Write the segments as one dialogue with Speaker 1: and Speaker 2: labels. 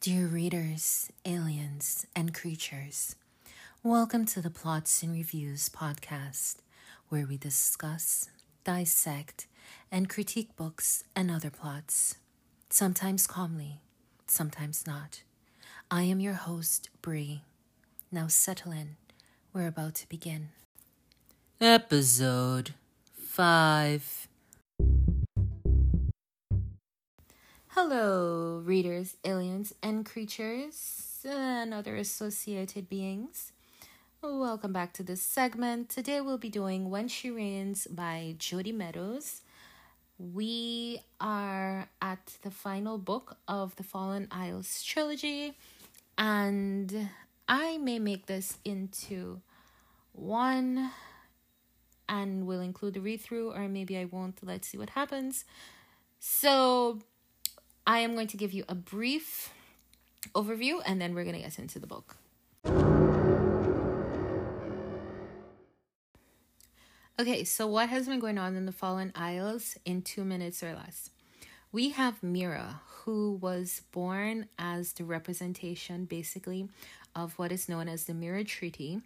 Speaker 1: Dear readers, aliens, and creatures, welcome to the Plots and Reviews podcast, where we discuss, dissect, and critique books and other plots, sometimes calmly, sometimes not. I am your host, Bree. Now settle in. We're about to begin. Episode 5 Hello, readers, aliens, and creatures, and other associated beings. Welcome back to this segment. Today we'll be doing When She Reigns by Jodi Meadows. We are at the final book of the Fallen Isles trilogy, and I may make this into one and we'll include the read through, or maybe I won't. Let's see what happens. So, I am going to give you a brief overview and then we're going to get into the book. Okay, so what has been going on in the Fallen Isles in two minutes or less? We have Mira, who was born as the representation, basically, of what is known as the Mirror Treaty,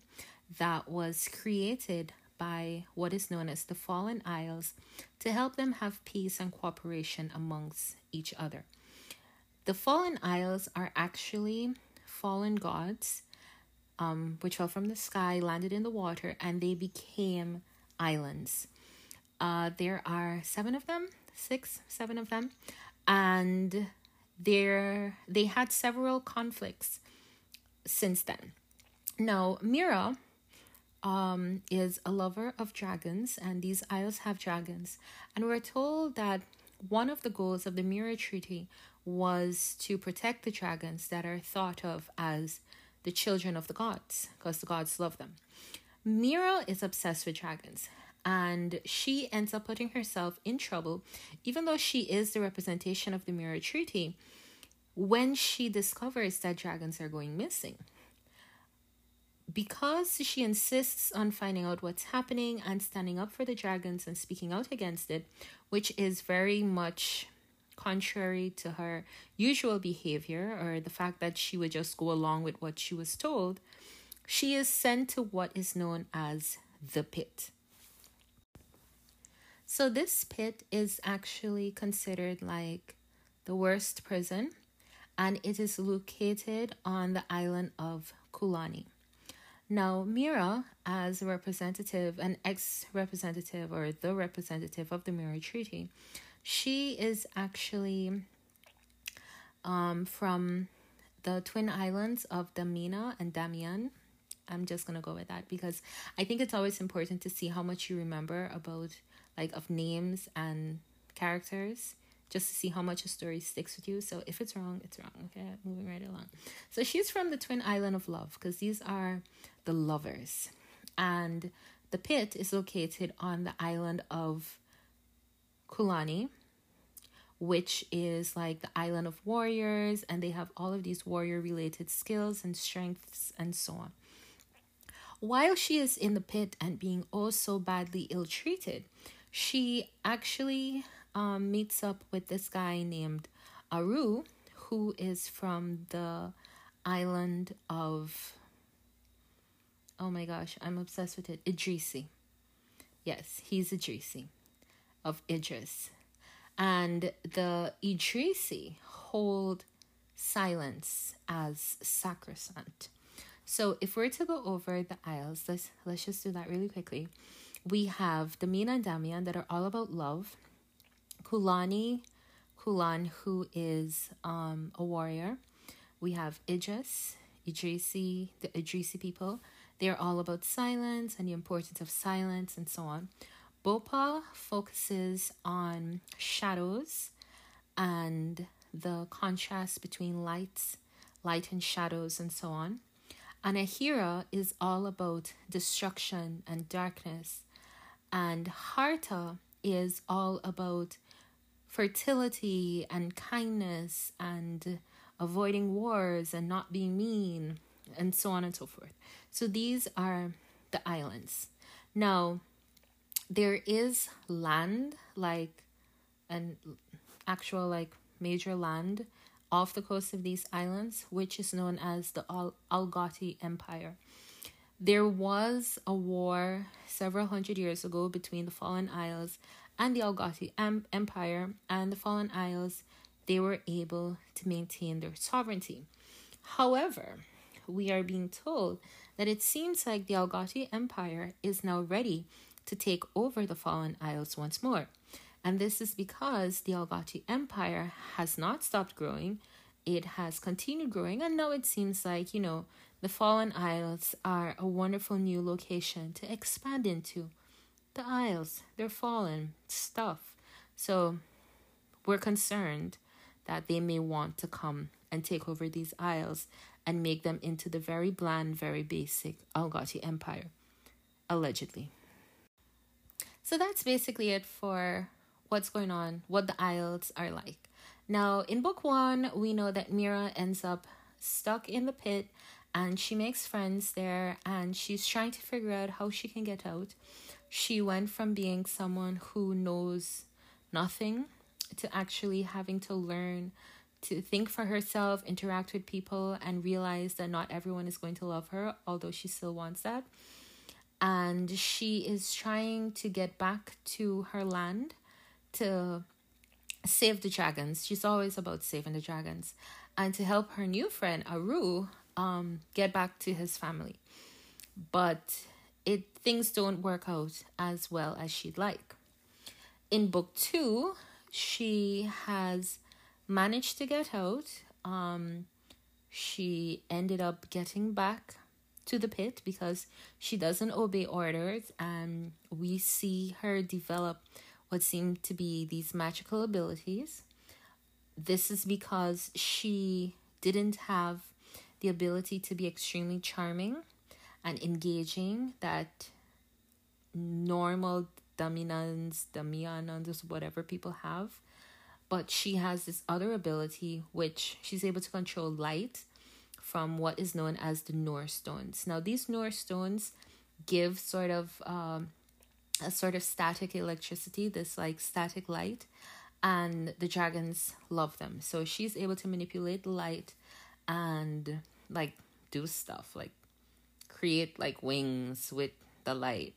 Speaker 1: that was created by what is known as the Fallen Isles to help them have peace and cooperation amongst each other. The Fallen Isles are actually fallen gods, um, which fell from the sky, landed in the water, and they became islands. Uh, there are seven of them, six, seven of them, and there they had several conflicts since then. Now, Mira um, is a lover of dragons, and these isles have dragons. And we're told that one of the goals of the Mirror Treaty was to protect the dragons that are thought of as the children of the gods, because the gods love them. Mira is obsessed with dragons, and she ends up putting herself in trouble, even though she is the representation of the Mirror Treaty, when she discovers that dragons are going missing because she insists on finding out what's happening and standing up for the dragons and speaking out against it, which is very much contrary to her usual behavior or the fact that she would just go along with what she was told, she is sent to what is known as the pit. So, this pit is actually considered like the worst prison, and it is located on the island of Kulani. Now, Mira, as a representative, an ex representative, or the representative of the Mirror Treaty, she is actually um, from the twin islands of Damina and Damian. I'm just gonna go with that because I think it's always important to see how much you remember about like of names and characters just to see how much a story sticks with you. So if it's wrong, it's wrong. Okay, moving right along. So she's from the twin island of love because these are the lovers. And the pit is located on the island of Kulani, which is like the island of warriors, and they have all of these warrior related skills and strengths and so on. While she is in the pit and being oh so badly ill treated, she actually um, meets up with this guy named Aru, who is from the island of oh my gosh, I'm obsessed with it. Idrisi. Yes, he's Idrisi of Idris. And the Idrisi hold silence as sacrosanct. So if we're to go over the isles, let's let's just do that really quickly. We have Damina and Damian that are all about love. Kulani, Kulan, who is um, a warrior. We have Idris, Idrisi, the Idrisi people, they're all about silence and the importance of silence and so on. Bopa focuses on shadows and the contrast between lights, light and shadows, and so on. And Ahira is all about destruction and darkness. And Harta is all about fertility and kindness and avoiding wars and not being mean and so on and so forth. So these are the islands. Now, there is land, like an actual, like major land off the coast of these islands, which is known as the Al- Algauti Empire. There was a war several hundred years ago between the Fallen Isles and the Algauti Empire, and the Fallen Isles they were able to maintain their sovereignty. However, we are being told that it seems like the Algauti Empire is now ready to take over the Fallen Isles once more. And this is because the Algauti Empire has not stopped growing, it has continued growing, and now it seems like, you know, the Fallen Isles are a wonderful new location to expand into. The Isles, they're fallen stuff. So we're concerned that they may want to come and take over these isles and make them into the very bland, very basic Algauti Empire, allegedly. So that's basically it for what's going on, what the Isles are like. Now, in book one, we know that Mira ends up stuck in the pit and she makes friends there and she's trying to figure out how she can get out. She went from being someone who knows nothing to actually having to learn to think for herself, interact with people, and realize that not everyone is going to love her, although she still wants that. And she is trying to get back to her land to save the dragons. She's always about saving the dragons and to help her new friend Aru um get back to his family. But it things don't work out as well as she'd like. In book 2, she has managed to get out. Um she ended up getting back to the pit because she doesn't obey orders and we see her develop what seem to be these magical abilities. This is because she didn't have the ability to be extremely charming and engaging that normal dominants, Damianans, whatever people have. But she has this other ability which she's able to control light from what is known as the Noor stones. Now, these Noor stones give sort of um, a sort of static electricity, this like static light, and the dragons love them. So she's able to manipulate the light and like do stuff like create like wings with the light.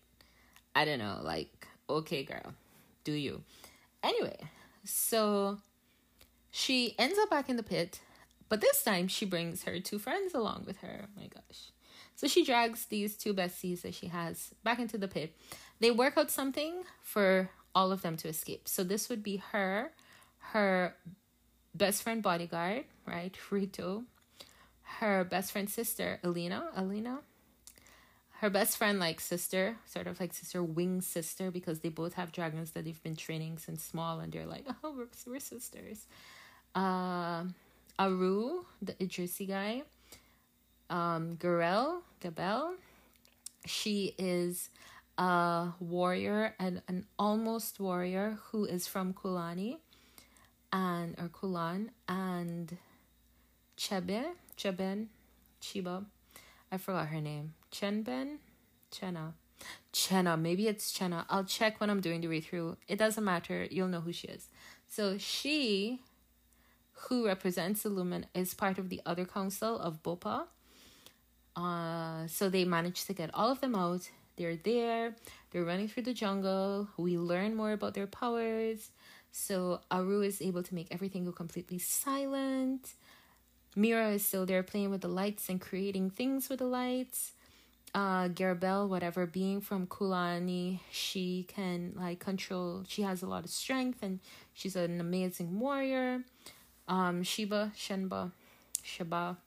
Speaker 1: I don't know, like okay girl, do you. Anyway, so she ends up back in the pit, but this time she brings her two friends along with her. Oh my gosh. So she drags these two besties that she has back into the pit they work out something for all of them to escape. So this would be her, her best friend bodyguard, right? Rito, her best friend sister, Alina, Alina, her best friend like sister, sort of like sister, wing sister, because they both have dragons that they've been training since small, and they're like, oh, we're, we're sisters. Uh, Aru, the Idrisi guy. Um, Garel, Gabel, she is a warrior and an almost warrior who is from Kulani and or Kulan and Chebe Cheben Chiba I forgot her name Chenben? Chena Chena maybe it's Chena I'll check when I'm doing the read through. It doesn't matter. You'll know who she is. So she who represents the Lumen is part of the other council of Bopa. Uh so they managed to get all of them out. They're there, they're running through the jungle. We learn more about their powers. So Aru is able to make everything go completely silent. Mira is still there playing with the lights and creating things with the lights. Uh Garabel, whatever being from Kulani, she can like control she has a lot of strength and she's an amazing warrior. Um Shiba, Shenba, Shaba.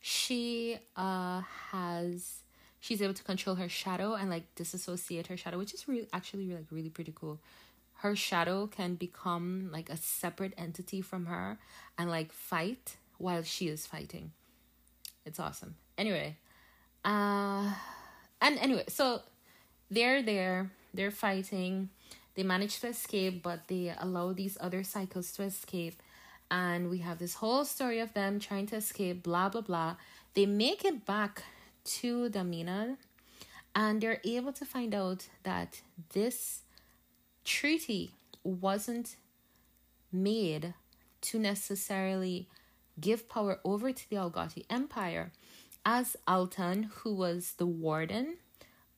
Speaker 1: She uh has she's able to control her shadow and like disassociate her shadow, which is really actually like really pretty cool. Her shadow can become like a separate entity from her and like fight while she is fighting. It's awesome. Anyway, uh and anyway, so they're there, they're fighting. They manage to escape, but they allow these other cycles to escape. And we have this whole story of them trying to escape, blah blah blah. They make it back to Damina and they're able to find out that this treaty wasn't made to necessarily give power over to the Algati Empire, as Altan, who was the warden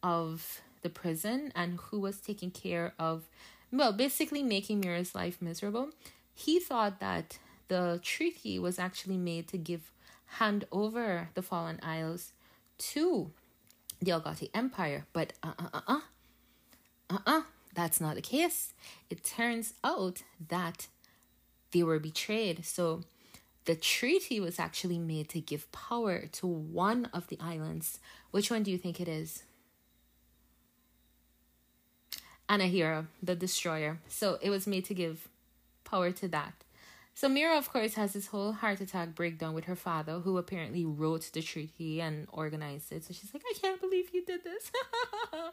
Speaker 1: of the prison and who was taking care of, well, basically making Mira's life miserable, he thought that the treaty was actually made to give hand over the Fallen Isles to the Algati Empire. But uh uh uh uh, uh uh, that's not the case. It turns out that they were betrayed. So the treaty was actually made to give power to one of the islands. Which one do you think it is? Anahira, the destroyer. So it was made to give power to that. So Mira, of course, has this whole heart attack breakdown with her father, who apparently wrote the treaty and organized it. So she's like, I can't believe you did this.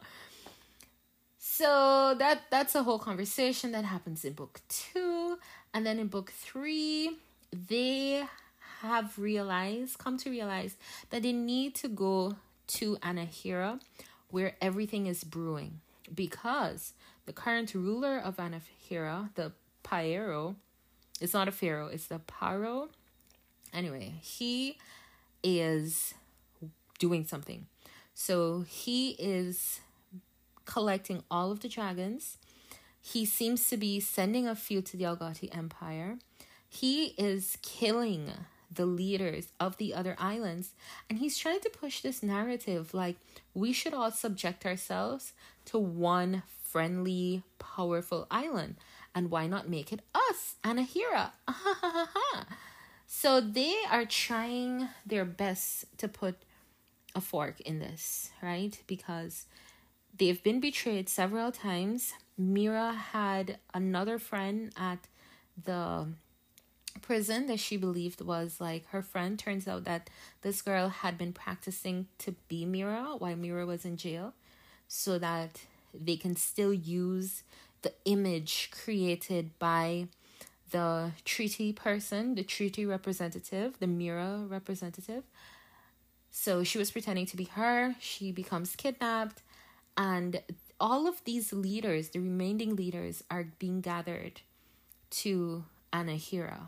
Speaker 1: so that that's a whole conversation that happens in book two, and then in book three, they have realized, come to realize that they need to go to Anahira, where everything is brewing, because the current ruler of Anahira, the Pyero, it's not a pharaoh, it's the paro. Anyway, he is doing something. So he is collecting all of the dragons. He seems to be sending a few to the Algati Empire. He is killing the leaders of the other islands. And he's trying to push this narrative like we should all subject ourselves to one friendly, powerful island. And why not make it us, Anahira? so they are trying their best to put a fork in this, right? Because they've been betrayed several times. Mira had another friend at the prison that she believed was like her friend. Turns out that this girl had been practicing to be Mira while Mira was in jail so that they can still use the image created by the treaty person, the treaty representative, the Mira representative. So she was pretending to be her. She becomes kidnapped. And all of these leaders, the remaining leaders, are being gathered to Anahira,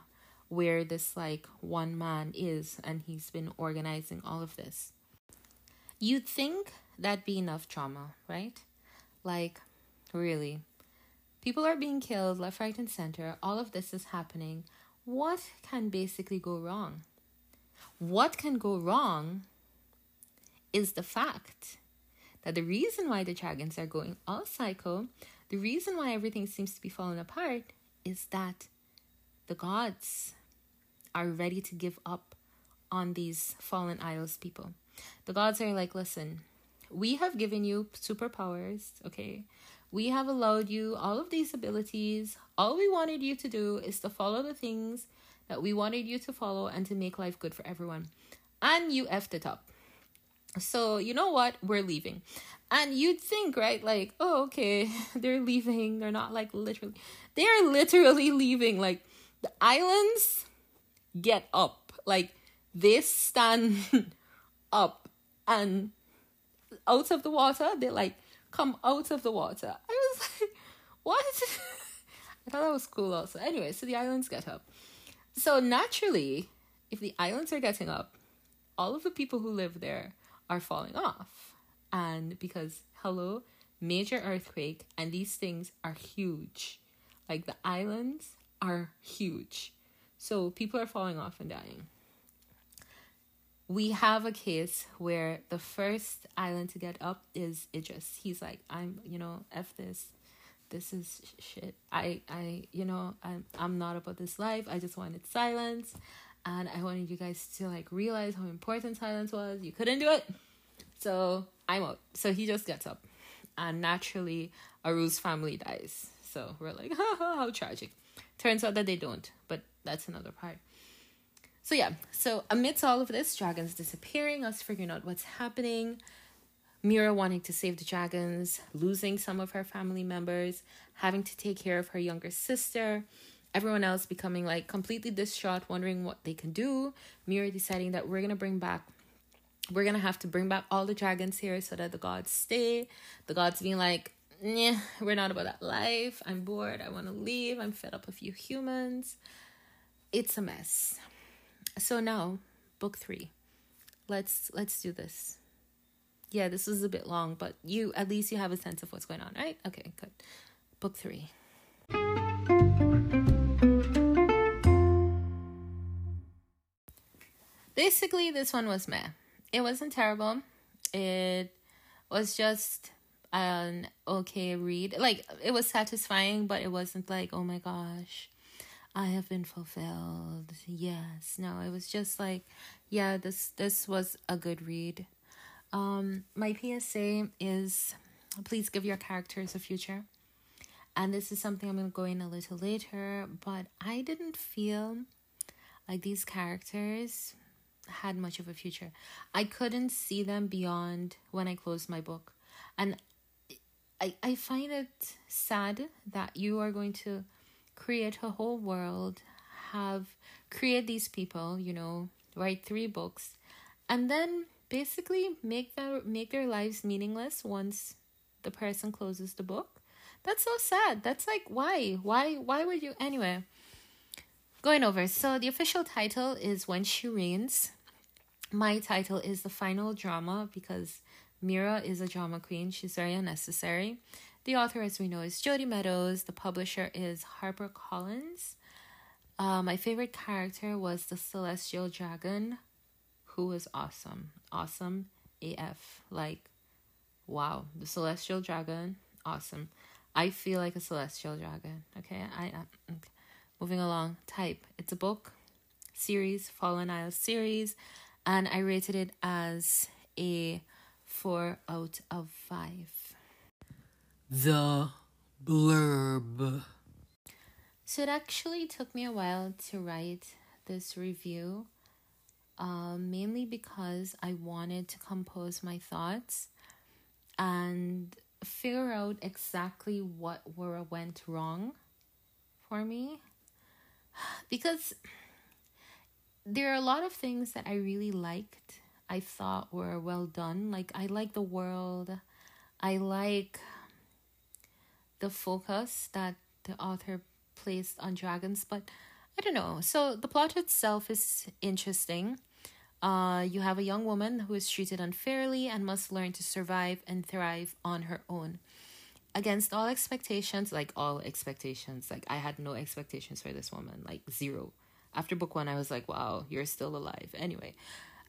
Speaker 1: where this like one man is, and he's been organizing all of this. You'd think that'd be enough trauma, right? Like, really, People are being killed left, right, and center. All of this is happening. What can basically go wrong? What can go wrong is the fact that the reason why the dragons are going all psycho, the reason why everything seems to be falling apart, is that the gods are ready to give up on these fallen isles people. The gods are like, listen, we have given you superpowers, okay? We have allowed you all of these abilities. All we wanted you to do is to follow the things that we wanted you to follow and to make life good for everyone. And you effed it up. So, you know what? We're leaving. And you'd think, right? Like, oh, okay, they're leaving. They're not like literally, they're literally leaving. Like, the islands get up. Like, they stand up and out of the water, they like come out of the water. I was like, what? I thought that was cool also. Anyway, so the islands get up. So naturally, if the islands are getting up, all of the people who live there are falling off. And because, hello, major earthquake, and these things are huge. Like the islands are huge. So people are falling off and dying we have a case where the first island to get up is Idris. He's like, I'm, you know, f this. This is shit. I, I, you know, I'm, I'm not about this life. I just wanted silence, and I wanted you guys to like realize how important silence was. You couldn't do it, so I'm out. So he just gets up, and naturally, Aru's family dies. So we're like, how tragic. Turns out that they don't, but that's another part. So yeah, so amidst all of this, dragons disappearing, us figuring out what's happening, Mira wanting to save the dragons, losing some of her family members, having to take care of her younger sister, everyone else becoming like completely distraught, wondering what they can do. Mira deciding that we're gonna bring back we're gonna have to bring back all the dragons here so that the gods stay. The gods being like, yeah, we're not about that life. I'm bored. I want to leave. I'm fed up with you humans. It's a mess. So now, book three. Let's let's do this. Yeah, this was a bit long, but you at least you have a sense of what's going on, right? Okay, good. Book three. Basically, this one was meh. It wasn't terrible. It was just an okay read. Like it was satisfying, but it wasn't like, oh my gosh, I have been fulfilled. Yes. No, it was just like, yeah, this this was a good read. Um my PSA is please give your characters a future. And this is something I'm going to go in a little later, but I didn't feel like these characters had much of a future. I couldn't see them beyond when I closed my book. And I, I find it sad that you are going to create a whole world, have create these people, you know, write three books, and then basically make their make their lives meaningless once the person closes the book. That's so sad. That's like why? Why why would you anyway? Going over. So the official title is When She Reigns. My title is the final drama because Mira is a drama queen. She's very unnecessary. The author, as we know, is Jodi Meadows. The publisher is HarperCollins. Uh, my favorite character was the Celestial Dragon, who was awesome. Awesome AF. Like, wow. The Celestial Dragon, awesome. I feel like a Celestial Dragon. Okay, I. Uh, moving along. Type. It's a book, series, Fallen Isles series, and I rated it as a four out of five.
Speaker 2: The blurb.
Speaker 1: So it actually took me a while to write this review, um, mainly because I wanted to compose my thoughts and figure out exactly what were went wrong for me. Because there are a lot of things that I really liked I thought were well done. Like I like the world. I like the focus that the author placed on dragons, but I don't know. So the plot itself is interesting. Uh, you have a young woman who is treated unfairly and must learn to survive and thrive on her own. Against all expectations, like all expectations, like I had no expectations for this woman, like zero. After book one, I was like, wow, you're still alive. Anyway,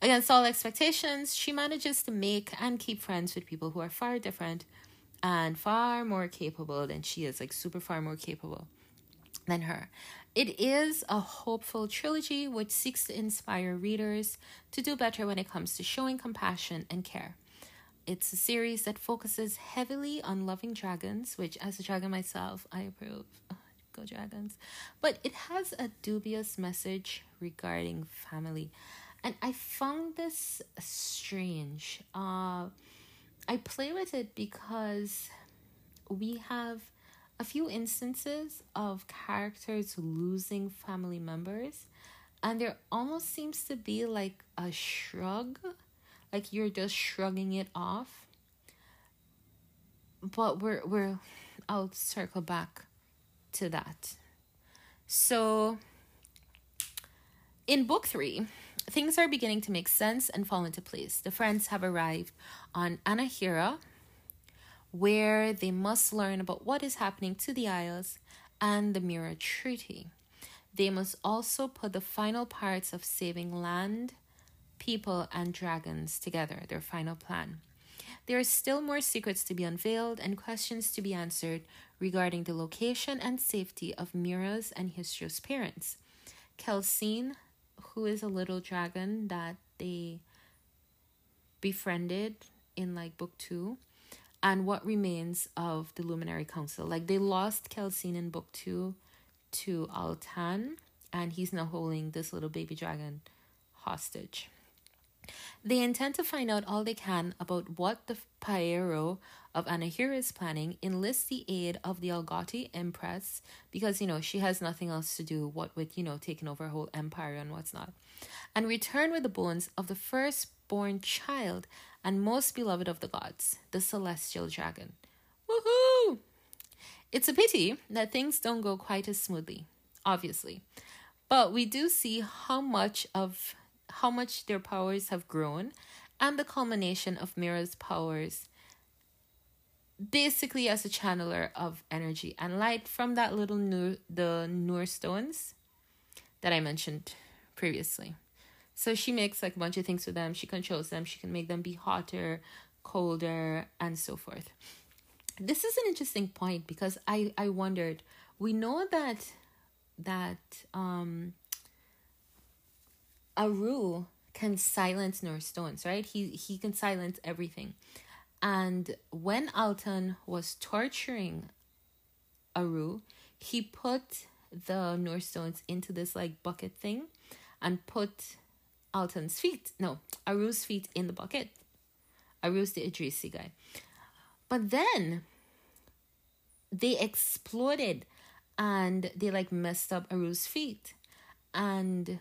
Speaker 1: Against all expectations, she manages to make and keep friends with people who are far different and far more capable than she is, like super far more capable than her. It is a hopeful trilogy which seeks to inspire readers to do better when it comes to showing compassion and care. It's a series that focuses heavily on loving dragons, which, as a dragon myself, I approve. go dragons. But it has a dubious message regarding family and I found this strange. Uh, I play with it because we have a few instances of characters losing family members, and there almost seems to be like a shrug, like you're just shrugging it off. But we're we're I'll circle back to that. So in book three, things are beginning to make sense and fall into place. The friends have arrived on Anahira, where they must learn about what is happening to the Isles and the Mirror Treaty. They must also put the final parts of saving land, people, and dragons together, their final plan. There are still more secrets to be unveiled and questions to be answered regarding the location and safety of Mira's and Hystrios' parents. Kelsene, who is a little dragon that they befriended in like book two and what remains of the luminary council. Like they lost kelsene in book two to altan and he's now holding this little baby dragon hostage. They intend to find out all they can about what the Paero of Anahira's planning, enlist the aid of the Algati Empress, because, you know, she has nothing else to do, what with, you know, taking over a whole empire and what's not, and return with the bones of the firstborn child and most beloved of the gods, the celestial dragon. Woohoo! It's a pity that things don't go quite as smoothly, obviously. But we do see how much of how much their powers have grown and the culmination of Mira's powers basically as a channeler of energy and light from that little Nur, the Nur stones that I mentioned previously. So she makes like a bunch of things with them. She controls them. She can make them be hotter, colder, and so forth. This is an interesting point because I I wondered. We know that that um Aru can silence Nur stones, right? He he can silence everything. And when Altan was torturing Aru, he put the Nur stones into this like bucket thing and put Altan's feet, no, Aru's feet in the bucket. Aru's the Idrisi guy. But then they exploded and they like messed up Aru's feet. And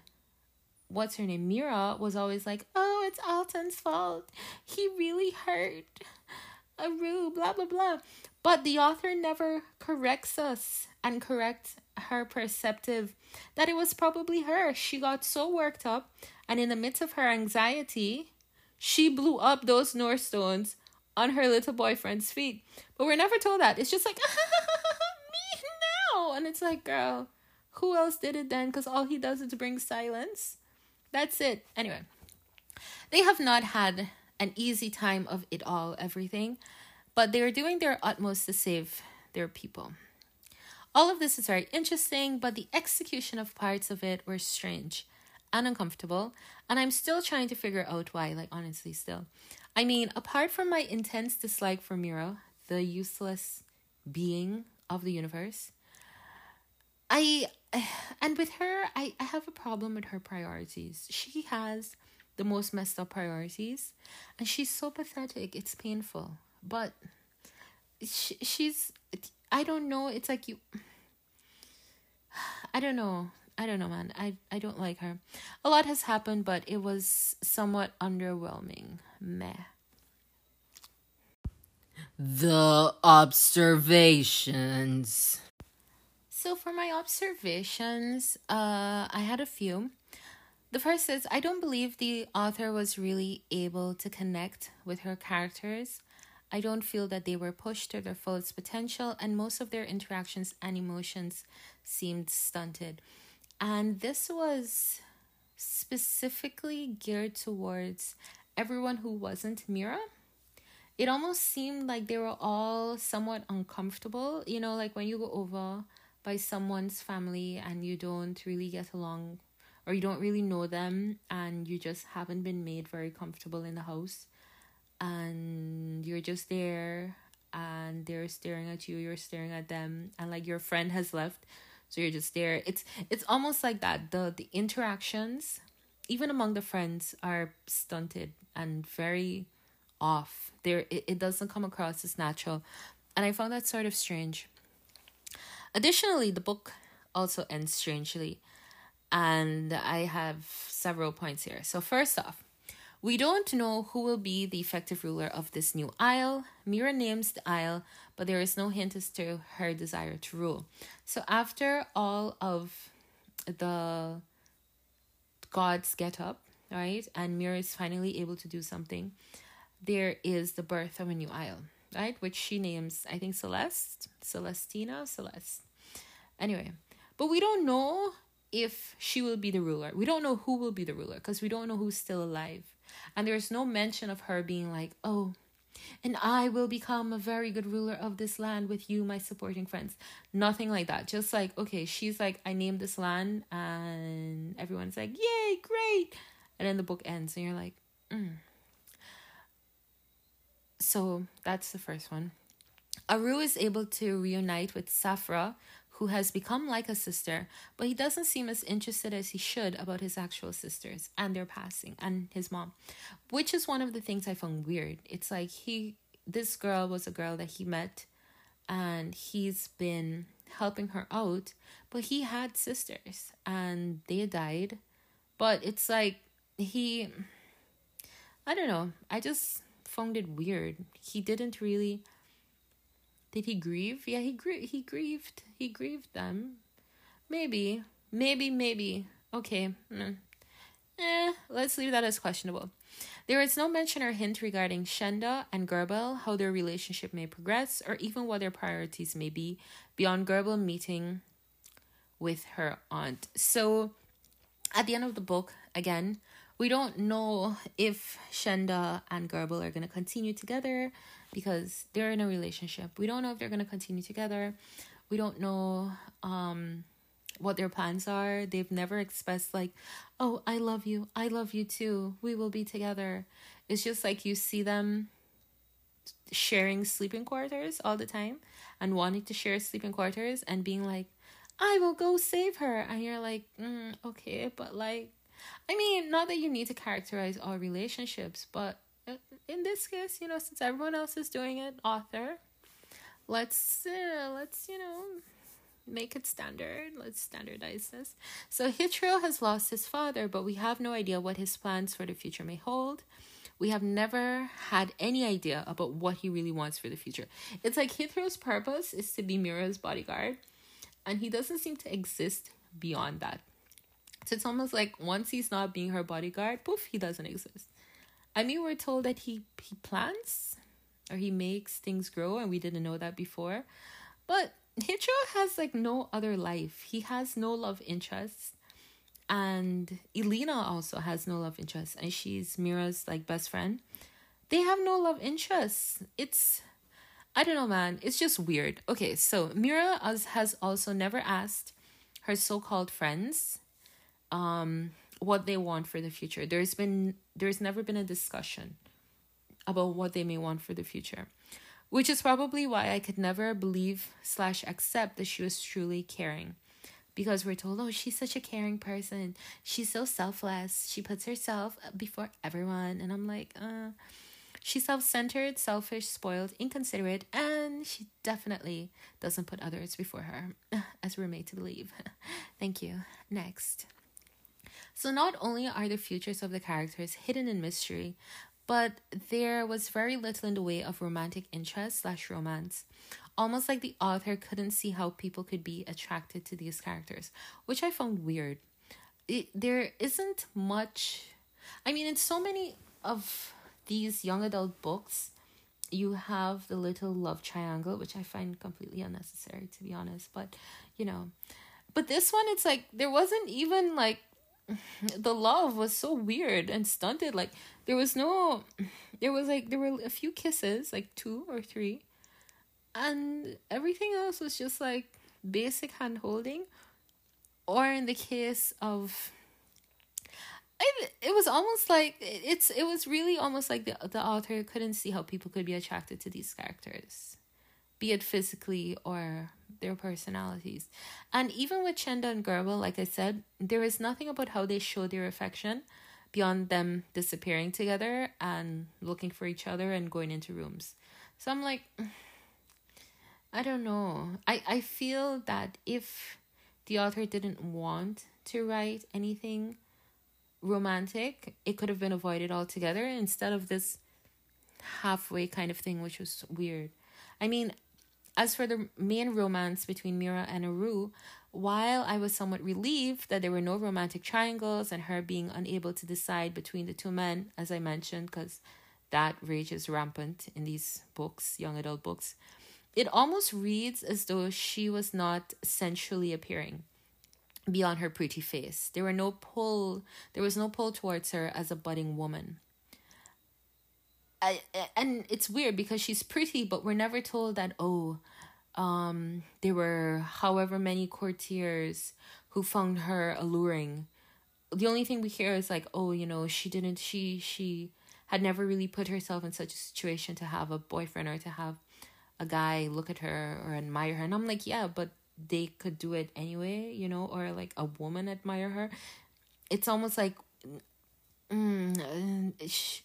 Speaker 1: what's her name? Mira was always like, oh, it's Alton's fault. He really hurt Aru, blah, blah, blah. But the author never corrects us and corrects her perceptive that it was probably her. She got so worked up, and in the midst of her anxiety, she blew up those Nur stones on her little boyfriend's feet. But we're never told that. It's just like, me now. And it's like, girl, who else did it then? Because all he does is bring silence. That's it. Anyway, they have not had an easy time of it all, everything, but they are doing their utmost to save their people. All of this is very interesting, but the execution of parts of it were strange and uncomfortable, and I'm still trying to figure out why, like, honestly, still. I mean, apart from my intense dislike for Miro, the useless being of the universe, I and with her, I, I have a problem with her priorities. She has the most messed up priorities, and she's so pathetic. It's painful, but she, she's I don't know. It's like you. I don't know. I don't know, man. I I don't like her. A lot has happened, but it was somewhat underwhelming. Meh.
Speaker 2: The observations.
Speaker 1: So for my observations, uh, I had a few. The first is I don't believe the author was really able to connect with her characters. I don't feel that they were pushed to their fullest potential, and most of their interactions and emotions seemed stunted. And this was specifically geared towards everyone who wasn't Mira. It almost seemed like they were all somewhat uncomfortable. You know, like when you go over by someone's family and you don't really get along or you don't really know them and you just haven't been made very comfortable in the house and you're just there and they're staring at you you're staring at them and like your friend has left. So you're just there. It's it's almost like that. The the interactions even among the friends are stunted and very off. There it, it doesn't come across as natural. And i found that sort of strange Additionally, the book also ends strangely, and I have several points here. So, first off, we don't know who will be the effective ruler of this new isle. Mira names the isle, but there is no hint as to her desire to rule. So, after all of the gods get up, right, and Mira is finally able to do something, there is the birth of a new isle, right, which she names, I think, Celeste, Celestina, Celeste. Anyway, but we don't know if she will be the ruler. We don't know who will be the ruler because we don't know who's still alive. And there's no mention of her being like, oh, and I will become a very good ruler of this land with you, my supporting friends. Nothing like that. Just like, okay, she's like, I named this land, and everyone's like, yay, great. And then the book ends, and you're like, mm. So that's the first one. Aru is able to reunite with Safra, who has become like a sister, but he doesn't seem as interested as he should about his actual sisters and their passing and his mom, which is one of the things I found weird. It's like he, this girl was a girl that he met and he's been helping her out, but he had sisters and they died. But it's like he, I don't know, I just found it weird. He didn't really did he grieve? Yeah, he gr- he grieved. He grieved them. Maybe. maybe, maybe. Okay. Mm. Eh, let's leave that as questionable. There is no mention or hint regarding Shenda and Gerbel, how their relationship may progress, or even what their priorities may be beyond Gerbel meeting with her aunt. So, at the end of the book, again, we don't know if Shenda and Gerbel are going to continue together because they're in a relationship. We don't know if they're going to continue together. We don't know um what their plans are. They've never expressed like, "Oh, I love you. I love you too. We will be together." It's just like you see them sharing sleeping quarters all the time and wanting to share sleeping quarters and being like, "I will go save her." And you're like, mm, "Okay, but like I mean, not that you need to characterize all relationships, but in this case, you know, since everyone else is doing it, author, let's uh, let's you know make it standard. Let's standardize this. So Hitro has lost his father, but we have no idea what his plans for the future may hold. We have never had any idea about what he really wants for the future. It's like Hitro's purpose is to be Mira's bodyguard, and he doesn't seem to exist beyond that. So it's almost like once he's not being her bodyguard, poof, he doesn't exist. I mean, we're told that he he plants or he makes things grow, and we didn't know that before. But Hitro has like no other life. He has no love interests. And Elena also has no love interests, and she's Mira's like best friend. They have no love interests. It's I don't know, man. It's just weird. Okay, so Mira has also never asked her so-called friends um what they want for the future. There's been there's never been a discussion about what they may want for the future which is probably why I could never believe slash accept that she was truly caring. Because we're told, oh, she's such a caring person. She's so selfless. She puts herself before everyone. And I'm like, uh, she's self centered, selfish, spoiled, inconsiderate, and she definitely doesn't put others before her, as we're made to believe. Thank you. Next. So, not only are the futures of the characters hidden in mystery, but there was very little in the way of romantic interest slash romance. Almost like the author couldn't see how people could be attracted to these characters, which I found weird. It, there isn't much. I mean, in so many of these young adult books, you have the little love triangle, which I find completely unnecessary, to be honest. But, you know, but this one, it's like there wasn't even like the love was so weird and stunted. Like there was no, there was like there were a few kisses, like two or three, and everything else was just like basic hand holding, or in the case of. I, it was almost like it's it was really almost like the the author couldn't see how people could be attracted to these characters be it physically or their personalities. And even with Shenda and Gerbel, like I said, there is nothing about how they show their affection beyond them disappearing together and looking for each other and going into rooms. So I'm like, I don't know. I, I feel that if the author didn't want to write anything romantic, it could have been avoided altogether instead of this halfway kind of thing, which was weird. I mean, as for the main romance between Mira and Aru, while I was somewhat relieved that there were no romantic triangles and her being unable to decide between the two men, as I mentioned, because that rage is rampant in these books, young adult books, it almost reads as though she was not sensually appearing beyond her pretty face. There were no pull there was no pull towards her as a budding woman. I, and it's weird because she's pretty, but we're never told that, oh, um, there were however many courtiers who found her alluring. The only thing we hear is like, oh, you know, she didn't, she, she had never really put herself in such a situation to have a boyfriend or to have a guy look at her or admire her. And I'm like, yeah, but they could do it anyway, you know, or like a woman admire her. It's almost like, mm, sh-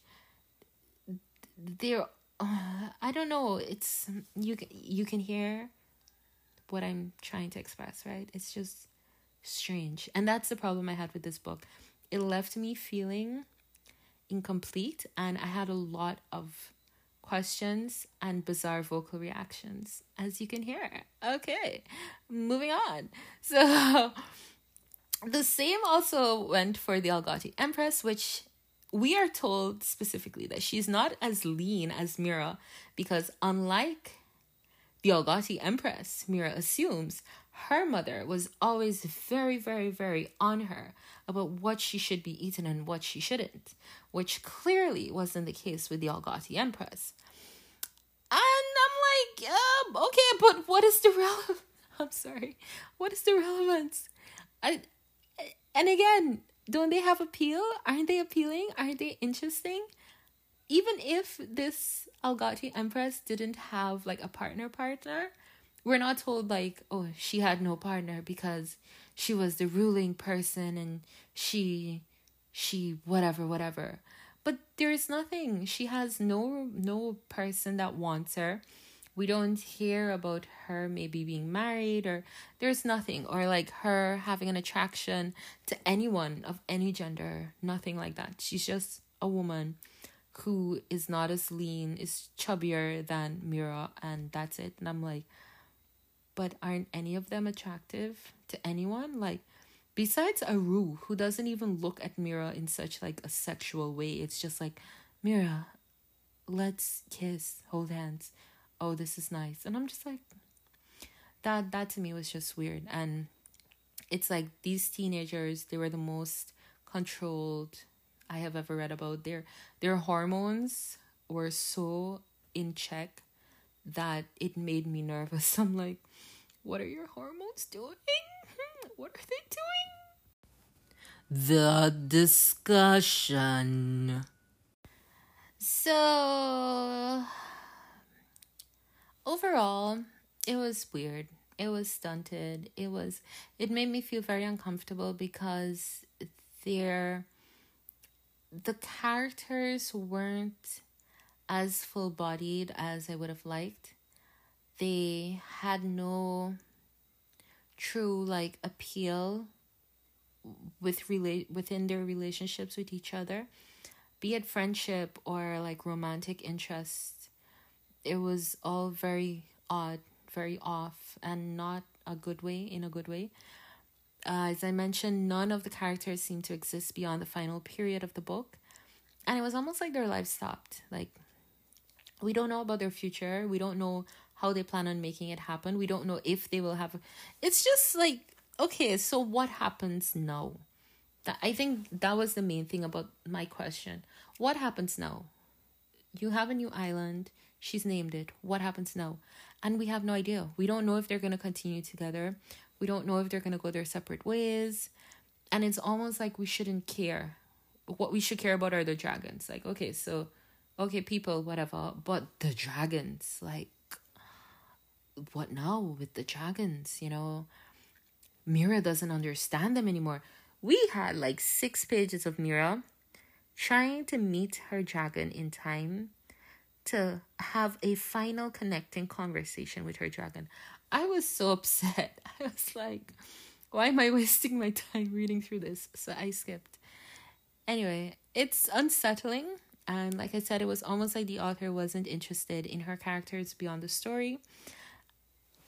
Speaker 1: there uh, I don't know. It's you you can hear what I'm trying to express, right? It's just strange. And that's the problem I had with this book. It left me feeling incomplete and I had a lot of questions and bizarre vocal reactions as you can hear. Okay. Moving on. So the same also went for the Algati Empress, which we are told specifically that she's not as lean as Mira because, unlike the Algati Empress, Mira assumes her mother was always very, very, very on her about what she should be eaten and what she shouldn't, which clearly wasn't the case with the Algati Empress. And I'm like, um, okay, but what is the relevance? I'm sorry, what is the relevance? I, and again, don't they have appeal? Aren't they appealing? Aren't they interesting? Even if this Algati Empress didn't have like a partner partner, we're not told like, oh, she had no partner because she was the ruling person and she she whatever whatever. But there's nothing. She has no no person that wants her we don't hear about her maybe being married or there's nothing or like her having an attraction to anyone of any gender nothing like that. She's just a woman who is not as lean is chubbier than mira and that's it. And i'm like but aren't any of them attractive to anyone? Like besides aru who doesn't even look at mira in such like a sexual way. It's just like mira let's kiss. Hold hands oh this is nice. And i'm just like that that to me was just weird. And it's like these teenagers they were the most controlled i have ever read about. Their their hormones were so in check that it made me nervous. I'm like what are your hormones doing? What are they
Speaker 2: doing? The discussion.
Speaker 1: So overall, it was weird. It was stunted. It was it made me feel very uncomfortable because they're the characters weren't as full bodied as I would have liked. They had no true like appeal with relate within their relationships with each other, be it friendship or like romantic interest it was all very odd, very off, and not a good way, in a good way. Uh, as I mentioned, none of the characters seemed to exist beyond the final period of the book. And it was almost like their lives stopped. Like, we don't know about their future. We don't know how they plan on making it happen. We don't know if they will have. It's just like, okay, so what happens now? That I think that was the main thing about my question. What happens now? You have a new island. She's named it. What happens now? And we have no idea. We don't know if they're going to continue together. We don't know if they're going to go their separate ways. And it's almost like we shouldn't care. What we should care about are the dragons. Like, okay, so, okay, people, whatever. But the dragons, like, what now with the dragons, you know? Mira doesn't understand them anymore. We had like six pages of Mira trying to meet her dragon in time to have a final connecting conversation with her dragon. I was so upset. I was like, why am I wasting my time reading through this? So I skipped. Anyway, it's unsettling. And like I said, it was almost like the author wasn't interested in her characters beyond the story.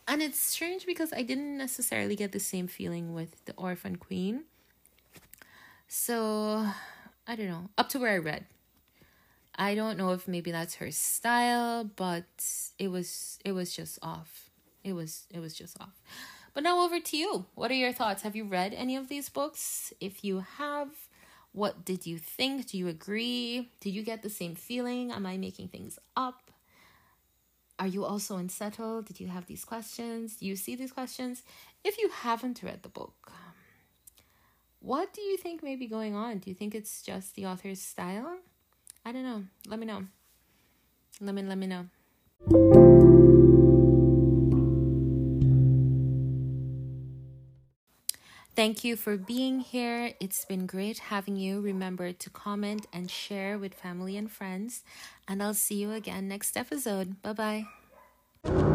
Speaker 1: And it's strange because I didn't necessarily get the same feeling with The Orphan Queen. So, I don't know. Up to where I read. I don't know if maybe that's her style, but it was it was just off. It was it was just off. But now over to you. What are your thoughts? Have you read any of these books? If you have, what did you think? Do you agree? Did you get the same feeling? Am I making things up? Are you also unsettled? Did you have these questions? Do you see these questions? If you haven't read the book, um, what do you think may be going on? Do you think it's just the author's style? I don't know. Let me know. Let me let me know. Thank you for being here. It's been great having you. Remember to comment and share with family and friends. And I'll see you again next episode. Bye bye.